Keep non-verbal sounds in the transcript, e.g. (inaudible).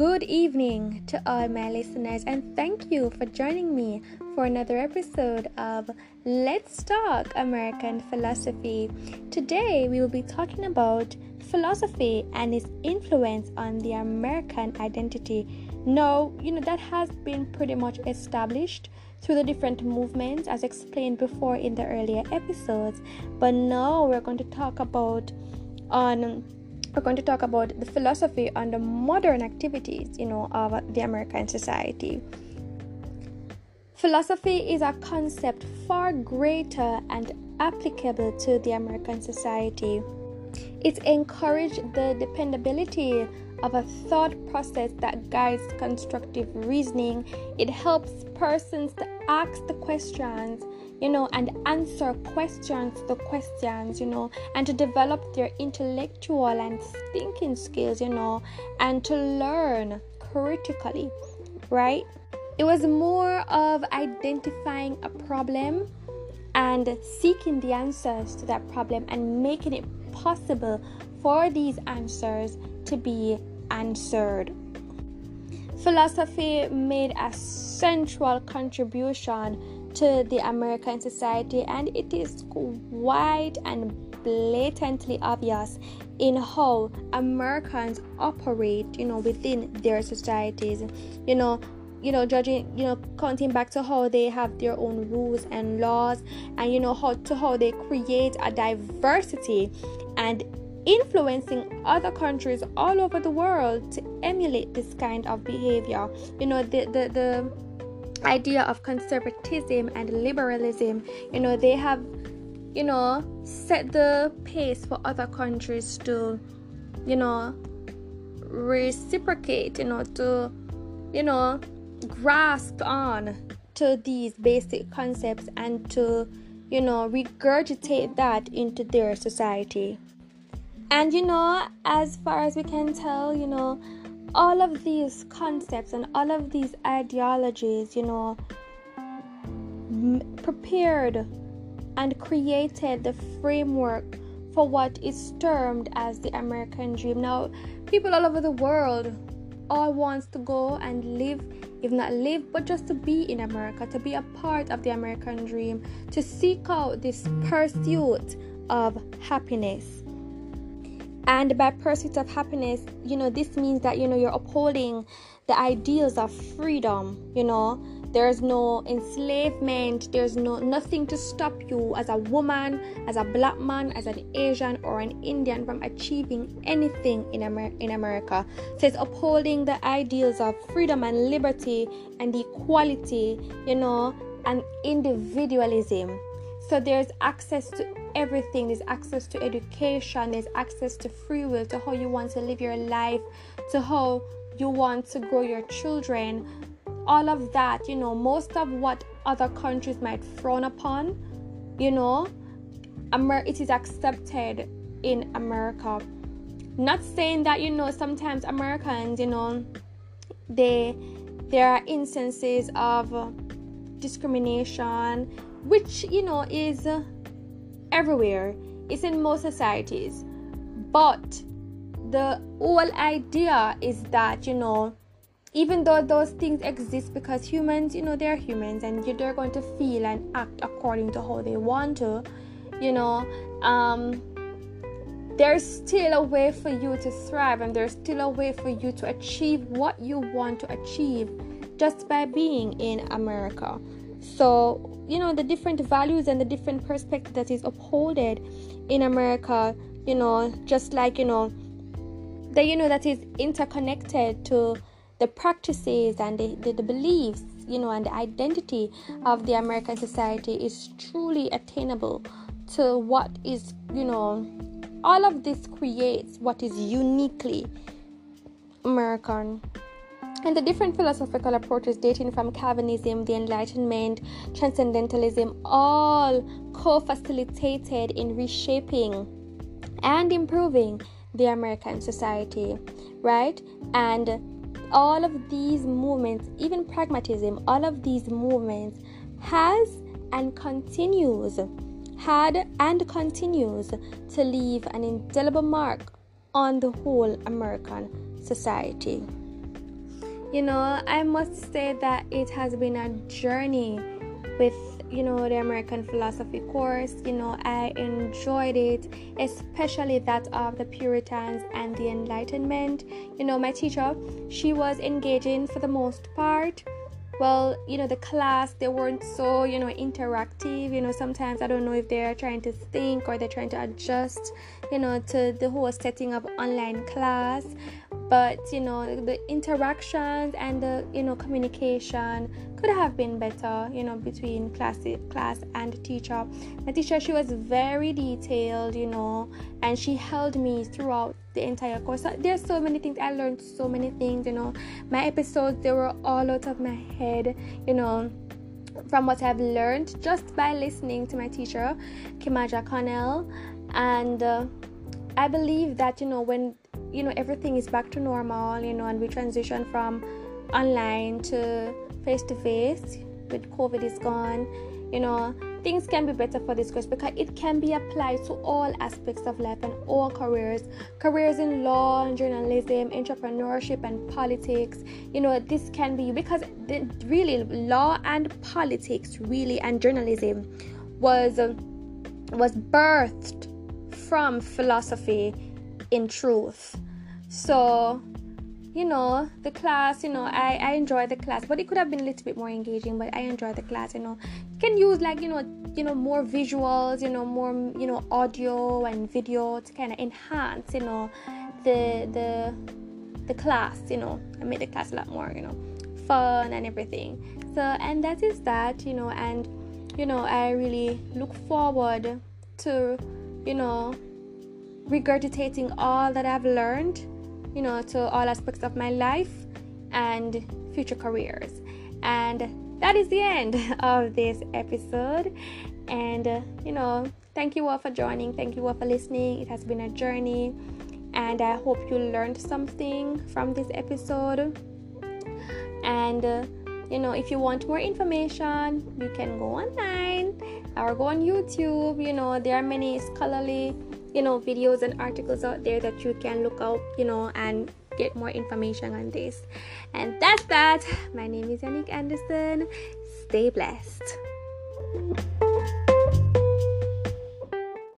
Good evening to all my listeners, and thank you for joining me for another episode of Let's Talk American Philosophy. Today, we will be talking about philosophy and its influence on the American identity. Now, you know, that has been pretty much established through the different movements as explained before in the earlier episodes, but now we're going to talk about on we're going to talk about the philosophy the modern activities, you know, of the American society. Philosophy is a concept far greater and applicable to the American society. It encouraged the dependability of a thought process that guides constructive reasoning. It helps persons to ask the questions you know, and answer questions to questions, you know, and to develop their intellectual and thinking skills, you know, and to learn critically, right? It was more of identifying a problem and seeking the answers to that problem and making it possible for these answers to be answered. Philosophy made a central contribution to the American society, and it is quite and blatantly obvious in how Americans operate, you know, within their societies. You know, you know, judging, you know, counting back to how they have their own rules and laws, and you know how to how they create a diversity and influencing other countries all over the world to emulate this kind of behavior. You know, the the the idea of conservatism and liberalism you know they have you know set the pace for other countries to you know reciprocate you know to you know grasp on to these basic concepts and to you know regurgitate that into their society. And you know as far as we can tell you know all of these concepts and all of these ideologies, you know, m- prepared and created the framework for what is termed as the American dream. Now, people all over the world all wants to go and live, if not live, but just to be in America, to be a part of the American dream, to seek out this pursuit of happiness and by pursuit of happiness you know this means that you know you're upholding the ideals of freedom you know. There's no enslavement there's no nothing to stop you as a woman as a black man as an asian or an indian from achieving anything in, Amer- in america. So it's upholding the ideals of freedom and liberty and equality you know and individualism so there's access to everything. There's access to education, there's access to free will, to how you want to live your life, to how you want to grow your children. All of that, you know, most of what other countries might frown upon, you know, Amer- it is accepted in America. Not saying that, you know, sometimes Americans, you know, they there are instances of discrimination which you know is everywhere. It's in most societies. But the whole idea is that you know even though those things exist because humans you know they're humans and they're going to feel and act according to how they want to you know um there's still a way for you to thrive and there's still a way for you to achieve what you want to achieve just by being in america so you know the different values and the different perspective that is upholded in america you know just like you know that you know that is interconnected to the practices and the, the, the, beliefs you know and the identity of the american society is truly attainable to what is you know all of this creates what is uniquely american and the different philosophical approaches dating from Calvinism, the Enlightenment, Transcendentalism, all co facilitated in reshaping and improving the American society, right? And all of these movements, even pragmatism, all of these movements has and continues, had and continues to leave an indelible mark on the whole American society. You know, I must say that it has been a journey with you know the American philosophy course. You know, I enjoyed it, especially that of the Puritans and the Enlightenment. You know, my teacher, she was engaging for the most part well you know the class they weren't so you know interactive you know sometimes i don't know if they're trying to think or they're trying to adjust you know to the whole setting of online class but you know the interactions and the you know communication could have been better you know between class class and teacher my teacher she was very detailed you know and she held me throughout the entire course. There's so many things I learned, so many things. You know, my episodes they were all out of my head. You know, from what I've learned just by listening to my teacher, Kimaja Connell, and uh, I believe that you know when you know everything is back to normal, you know, and we transition from online to face to face with COVID is gone, you know things can be better for this course because it can be applied to all aspects of life and all careers. Careers in law and journalism entrepreneurship and politics you know this can be because the, really law and politics really and journalism was uh, was birthed from philosophy in truth so you know the class you know I, I enjoy the class but it could have been a little bit more engaging but i enjoy the class you know you can use like you know you know more visuals you know more you know audio and video to kind of enhance you know the the the class you know and make the class a lot more you know fun and everything so and that is that you know and you know i really look forward to you know regurgitating all that i've learned you know, to all aspects of my life and future careers. And that is the end (laughs) of this episode. And, uh, you know, thank you all for joining. Thank you all for listening. It has been a journey. And I hope you learned something from this episode. And, uh, you know, if you want more information, you can go online or go on YouTube. You know, there are many scholarly you know videos and articles out there that you can look up you know and get more information on this. And that's that. My name is yannick anderson. Stay blessed